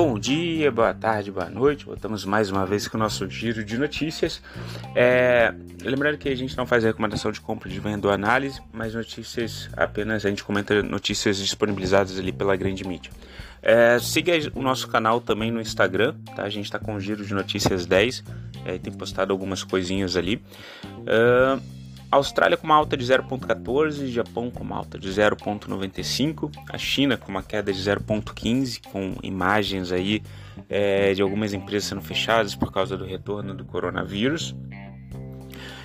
Bom dia, boa tarde, boa noite. Voltamos mais uma vez com o nosso giro de notícias. É, lembrando que a gente não faz recomendação de compra, de venda ou análise, mas notícias apenas a gente comenta notícias disponibilizadas ali pela grande mídia. É, siga o nosso canal também no Instagram, tá? A gente está com o giro de notícias 10, é, tem postado algumas coisinhas ali. Uh, Austrália com uma alta de 0,14, Japão com uma alta de 0,95, a China com uma queda de 0,15, com imagens aí é, de algumas empresas sendo fechadas por causa do retorno do coronavírus.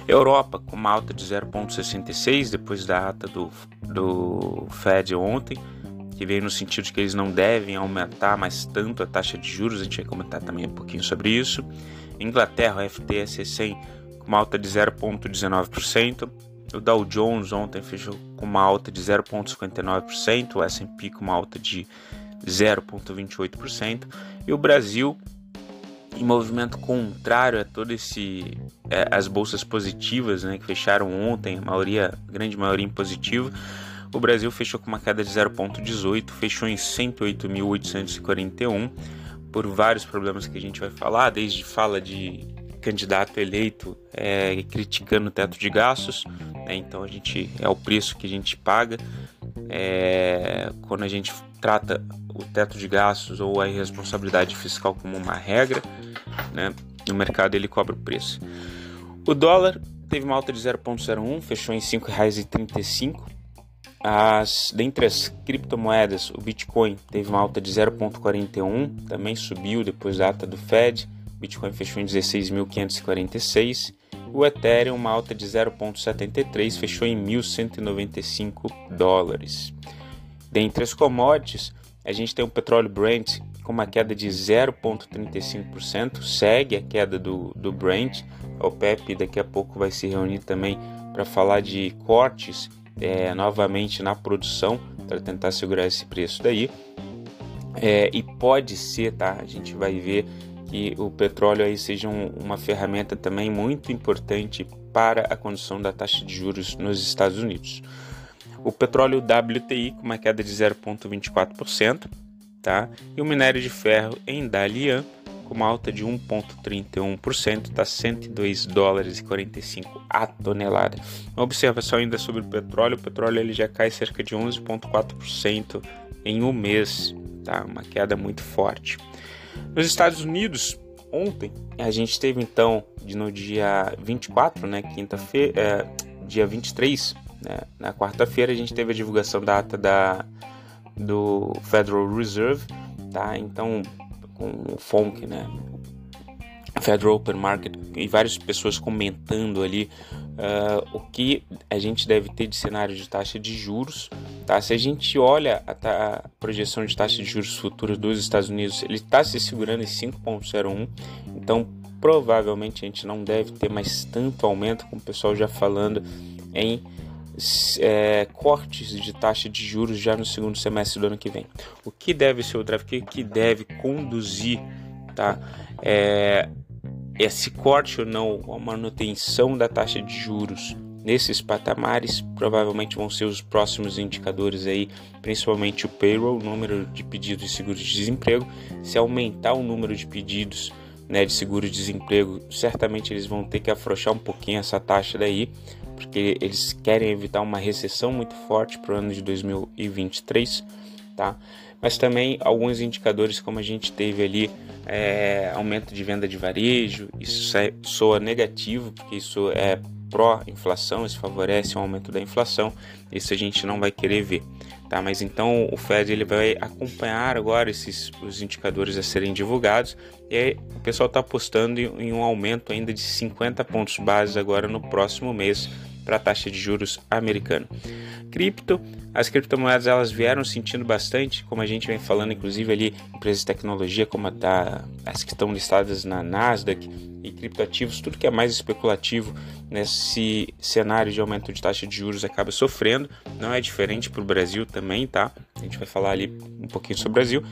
Europa com uma alta de 0,66 depois da ata do, do Fed ontem, que veio no sentido de que eles não devem aumentar mais tanto a taxa de juros, a gente vai comentar também um pouquinho sobre isso. Inglaterra, o FTSE 100 com uma alta de 0,19%. O Dow Jones ontem fechou com uma alta de 0,59%, o S&P com uma alta de 0,28% e o Brasil em movimento contrário a todo esse é, as bolsas positivas, né, que fecharam ontem, a maioria, a grande maioria em positivo. O Brasil fechou com uma queda de 0,18, fechou em 108.841 por vários problemas que a gente vai falar, desde fala de candidato eleito é, criticando o teto de gastos, né? então a gente é o preço que a gente paga é, quando a gente trata o teto de gastos ou a irresponsabilidade fiscal como uma regra, né? o mercado ele cobra o preço. O dólar teve uma alta de 0,01, fechou em R$ 5,35. As, dentre as criptomoedas, o Bitcoin teve uma alta de 0,41, também subiu depois da ata do Fed. Bitcoin fechou em 16.546. O Ethereum, uma alta de 0,73, fechou em 1.195 dólares. Dentre as commodities, a gente tem o petróleo Brent com uma queda de 0,35%, segue a queda do, do Brent. A OPEP daqui a pouco vai se reunir também para falar de cortes é, novamente na produção, para tentar segurar esse preço daí. É, e pode ser, tá? A gente vai ver que o petróleo aí seja um, uma ferramenta também muito importante para a condução da taxa de juros nos Estados Unidos. O petróleo WTI com uma queda de 0,24%, tá? E o minério de ferro em Dalian com uma alta de 1,31%, está 102 dólares e 45 a tonelada. Uma observação ainda sobre o petróleo, o petróleo ele já cai cerca de 11,4% em um mês, tá? Uma queda muito forte. Nos Estados Unidos, ontem, a gente teve então, no dia 24, né, quinta-feira, é, dia 23, né, na quarta-feira, a gente teve a divulgação da ata da, do Federal Reserve, tá? Então, com o FONC, né, Federal Open Market, e várias pessoas comentando ali uh, o que a gente deve ter de cenário de taxa de juros. Tá? Se a gente olha a, a projeção de taxa de juros futura dos Estados Unidos, ele está se segurando em 5,01, então provavelmente a gente não deve ter mais tanto aumento, como o pessoal já falando em é, cortes de taxa de juros já no segundo semestre do ano que vem. O que deve ser o drive, o que, que deve conduzir tá? É, esse corte ou não, a manutenção da taxa de juros nesses patamares provavelmente vão ser os próximos indicadores aí, principalmente o payroll, o número de pedidos de seguro de desemprego. Se aumentar o número de pedidos né, de seguro de desemprego, certamente eles vão ter que afrouxar um pouquinho essa taxa daí, porque eles querem evitar uma recessão muito forte para o ano de 2023, tá? Mas também alguns indicadores como a gente teve ali é, aumento de venda de varejo, isso é, soa negativo, porque isso é pró-inflação, isso favorece o aumento da inflação, isso a gente não vai querer ver. Tá? Mas então o Fed ele vai acompanhar agora esses os indicadores a serem divulgados e aí, o pessoal está apostando em, em um aumento ainda de 50 pontos base agora no próximo mês para a taxa de juros americana. Cripto, as criptomoedas elas vieram sentindo bastante, como a gente vem falando, inclusive ali empresas de tecnologia como a da, as que estão listadas na Nasdaq e criptoativos, tudo que é mais especulativo nesse cenário de aumento de taxa de juros acaba sofrendo. Não é diferente para o Brasil também, tá? A gente vai falar ali um pouquinho sobre o Brasil.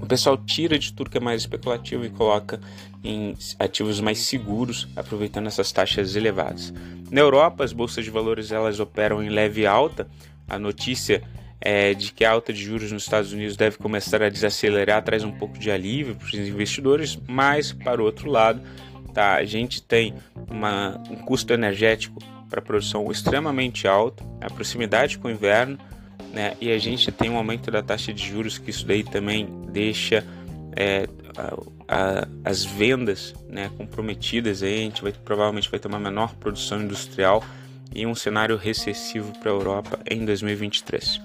O pessoal tira de tudo que é mais especulativo e coloca em ativos mais seguros, aproveitando essas taxas elevadas. Na Europa, as bolsas de valores elas operam em leve alta. A notícia é, de que a alta de juros nos Estados Unidos deve começar a desacelerar, traz um pouco de alívio para os investidores, mas para o outro lado, tá, a gente tem uma, um custo energético para produção extremamente alto, a proximidade com o inverno, né, e a gente tem um aumento da taxa de juros que isso daí também deixa é, a, a, as vendas né, comprometidas, aí a gente vai, provavelmente vai ter uma menor produção industrial e um cenário recessivo para a Europa em 2023.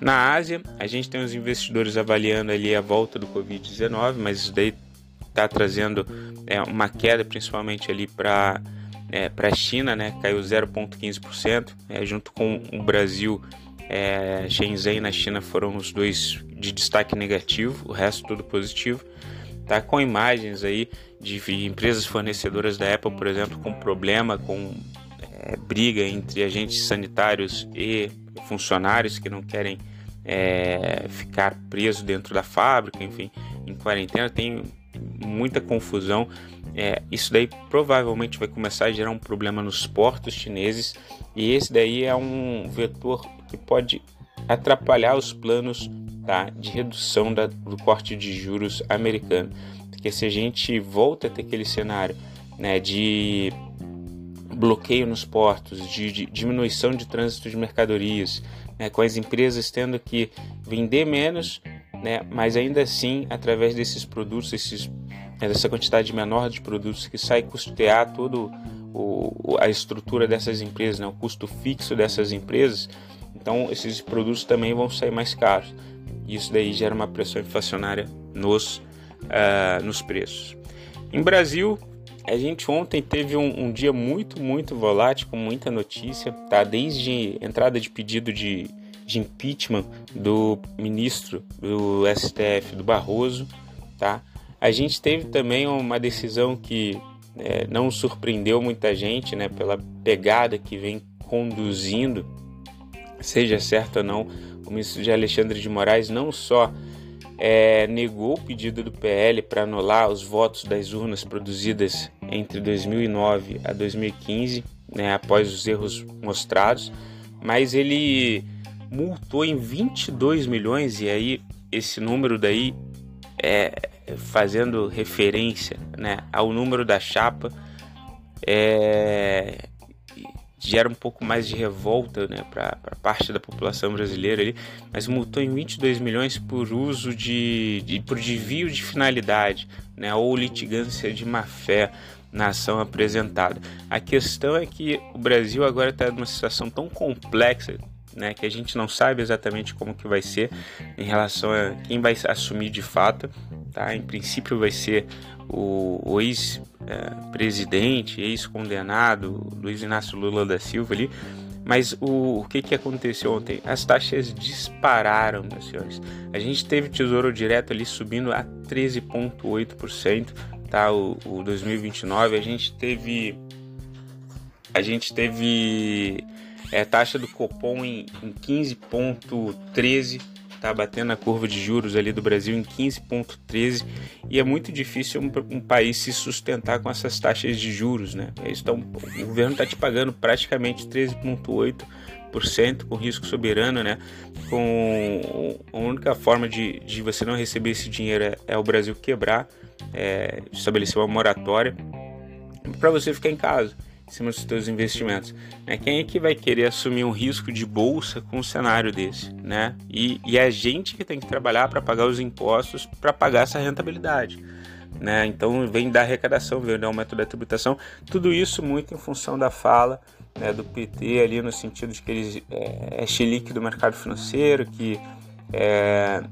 Na Ásia, a gente tem os investidores avaliando ali a volta do Covid-19, mas isso daí está trazendo é, uma queda principalmente ali para é, para a China, né, caiu 0,15%, é, junto com o Brasil, é, Shenzhen na China foram os dois de destaque negativo, o resto tudo positivo. Tá com imagens aí de empresas fornecedoras da Apple, por exemplo, com problema com é, briga entre agentes sanitários e funcionários que não querem é, ficar preso dentro da fábrica, enfim, em quarentena, tem muita confusão. É, isso daí provavelmente vai começar a gerar um problema nos portos chineses e esse daí é um vetor que pode atrapalhar os planos tá, de redução da, do corte de juros americano. Porque se a gente volta a ter aquele cenário né, de bloqueio nos portos, de, de diminuição de trânsito de mercadorias, né, com as empresas tendo que vender menos, né, mas ainda assim, através desses produtos, esses, né, dessa quantidade menor de produtos que sai custear todo a estrutura dessas empresas, né, o custo fixo dessas empresas, então esses produtos também vão sair mais caros. Isso daí gera uma pressão inflacionária nos, uh, nos preços. Em Brasil, a gente ontem teve um, um, dia muito, muito volátil, com muita notícia, tá? Desde entrada de pedido de, de impeachment do ministro do STF, do Barroso, tá? A gente teve também uma decisão que é, não surpreendeu muita gente, né? Pela pegada que vem conduzindo, seja certo ou não, o ministro de Alexandre de Moraes não só é, negou o pedido do PL para anular os votos das urnas produzidas entre 2009 a 2015, né, após os erros mostrados, mas ele multou em 22 milhões e aí esse número daí é fazendo referência né, ao número da chapa é, gera um pouco mais de revolta né, para parte da população brasileira ali, mas multou em 22 milhões por uso de, de por desvio de finalidade, né, ou litigância de má fé na ação apresentada. A questão é que o Brasil agora está numa situação tão complexa né, que a gente não sabe exatamente como que vai ser em relação a quem vai assumir de fato. Tá? Em princípio vai ser o, o ex-presidente, ex-condenado, Luiz Inácio Lula da Silva ali. Mas o, o que, que aconteceu ontem? As taxas dispararam, meus senhores. A gente teve Tesouro Direto ali subindo a 13,8%, tá? O, o 2029. A gente teve. A gente teve é, taxa do Copom em, em 15,13% está batendo a curva de juros ali do Brasil em 15,13 e é muito difícil um, um, país se sustentar com essas taxas de juros, né? Então, o governo está te pagando praticamente 13,8% com risco soberano, né? Com a única forma de, de você não receber esse dinheiro é, é o Brasil quebrar, é, estabelecer uma moratória para você ficar em casa em cima dos seus investimentos. Né? Quem é que vai querer assumir um risco de bolsa com um cenário desse? Né? E, e é a gente que tem que trabalhar para pagar os impostos para pagar essa rentabilidade. Né? Então vem da arrecadação, vem do aumento da tributação, tudo isso muito em função da fala né, do PT ali no sentido de que eles é, é chilique do mercado financeiro, que é,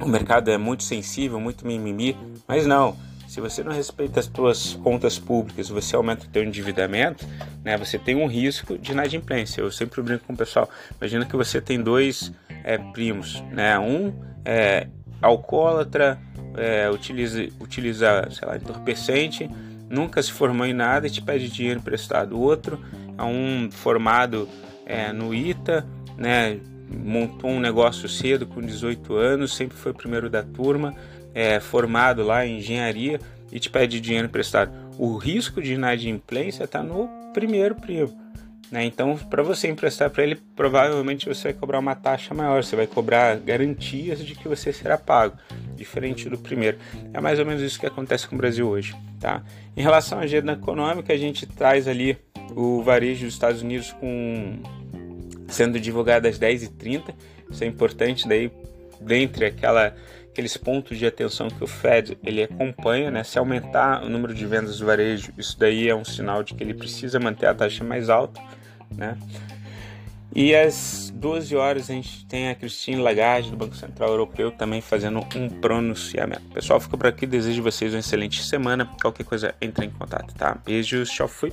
o mercado é muito sensível, muito mimimi, mas não. Se você não respeita as suas contas públicas, você aumenta o seu endividamento, né, você tem um risco de inadimplência. Eu sempre brinco com o pessoal. Imagina que você tem dois é, primos, né? Um é alcoólatra, é, utiliza, utiliza, sei lá, entorpecente, nunca se formou em nada e te pede dinheiro emprestado. O outro é um formado é, no ITA, né? Montou um negócio cedo com 18 anos, sempre foi o primeiro da turma é, formado lá em engenharia e te pede dinheiro emprestado. O risco de inadimplência está no primeiro primo. Né? Então, para você emprestar para ele, provavelmente você vai cobrar uma taxa maior, você vai cobrar garantias de que você será pago, diferente do primeiro. É mais ou menos isso que acontece com o Brasil hoje. Tá? Em relação à agenda econômica, a gente traz ali o varejo dos Estados Unidos com sendo divulgado às 10h30. Isso é importante, daí dentre aquela, aqueles pontos de atenção que o Fed ele acompanha, né? Se aumentar o número de vendas do varejo, isso daí é um sinal de que ele precisa manter a taxa mais alta né? E às 12 horas a gente tem a Christine Lagarde do Banco Central Europeu também fazendo um pronunciamento. Pessoal, fica por aqui, desejo vocês uma excelente semana. Qualquer coisa, entre em contato, tá? Beijos, tchau, fui.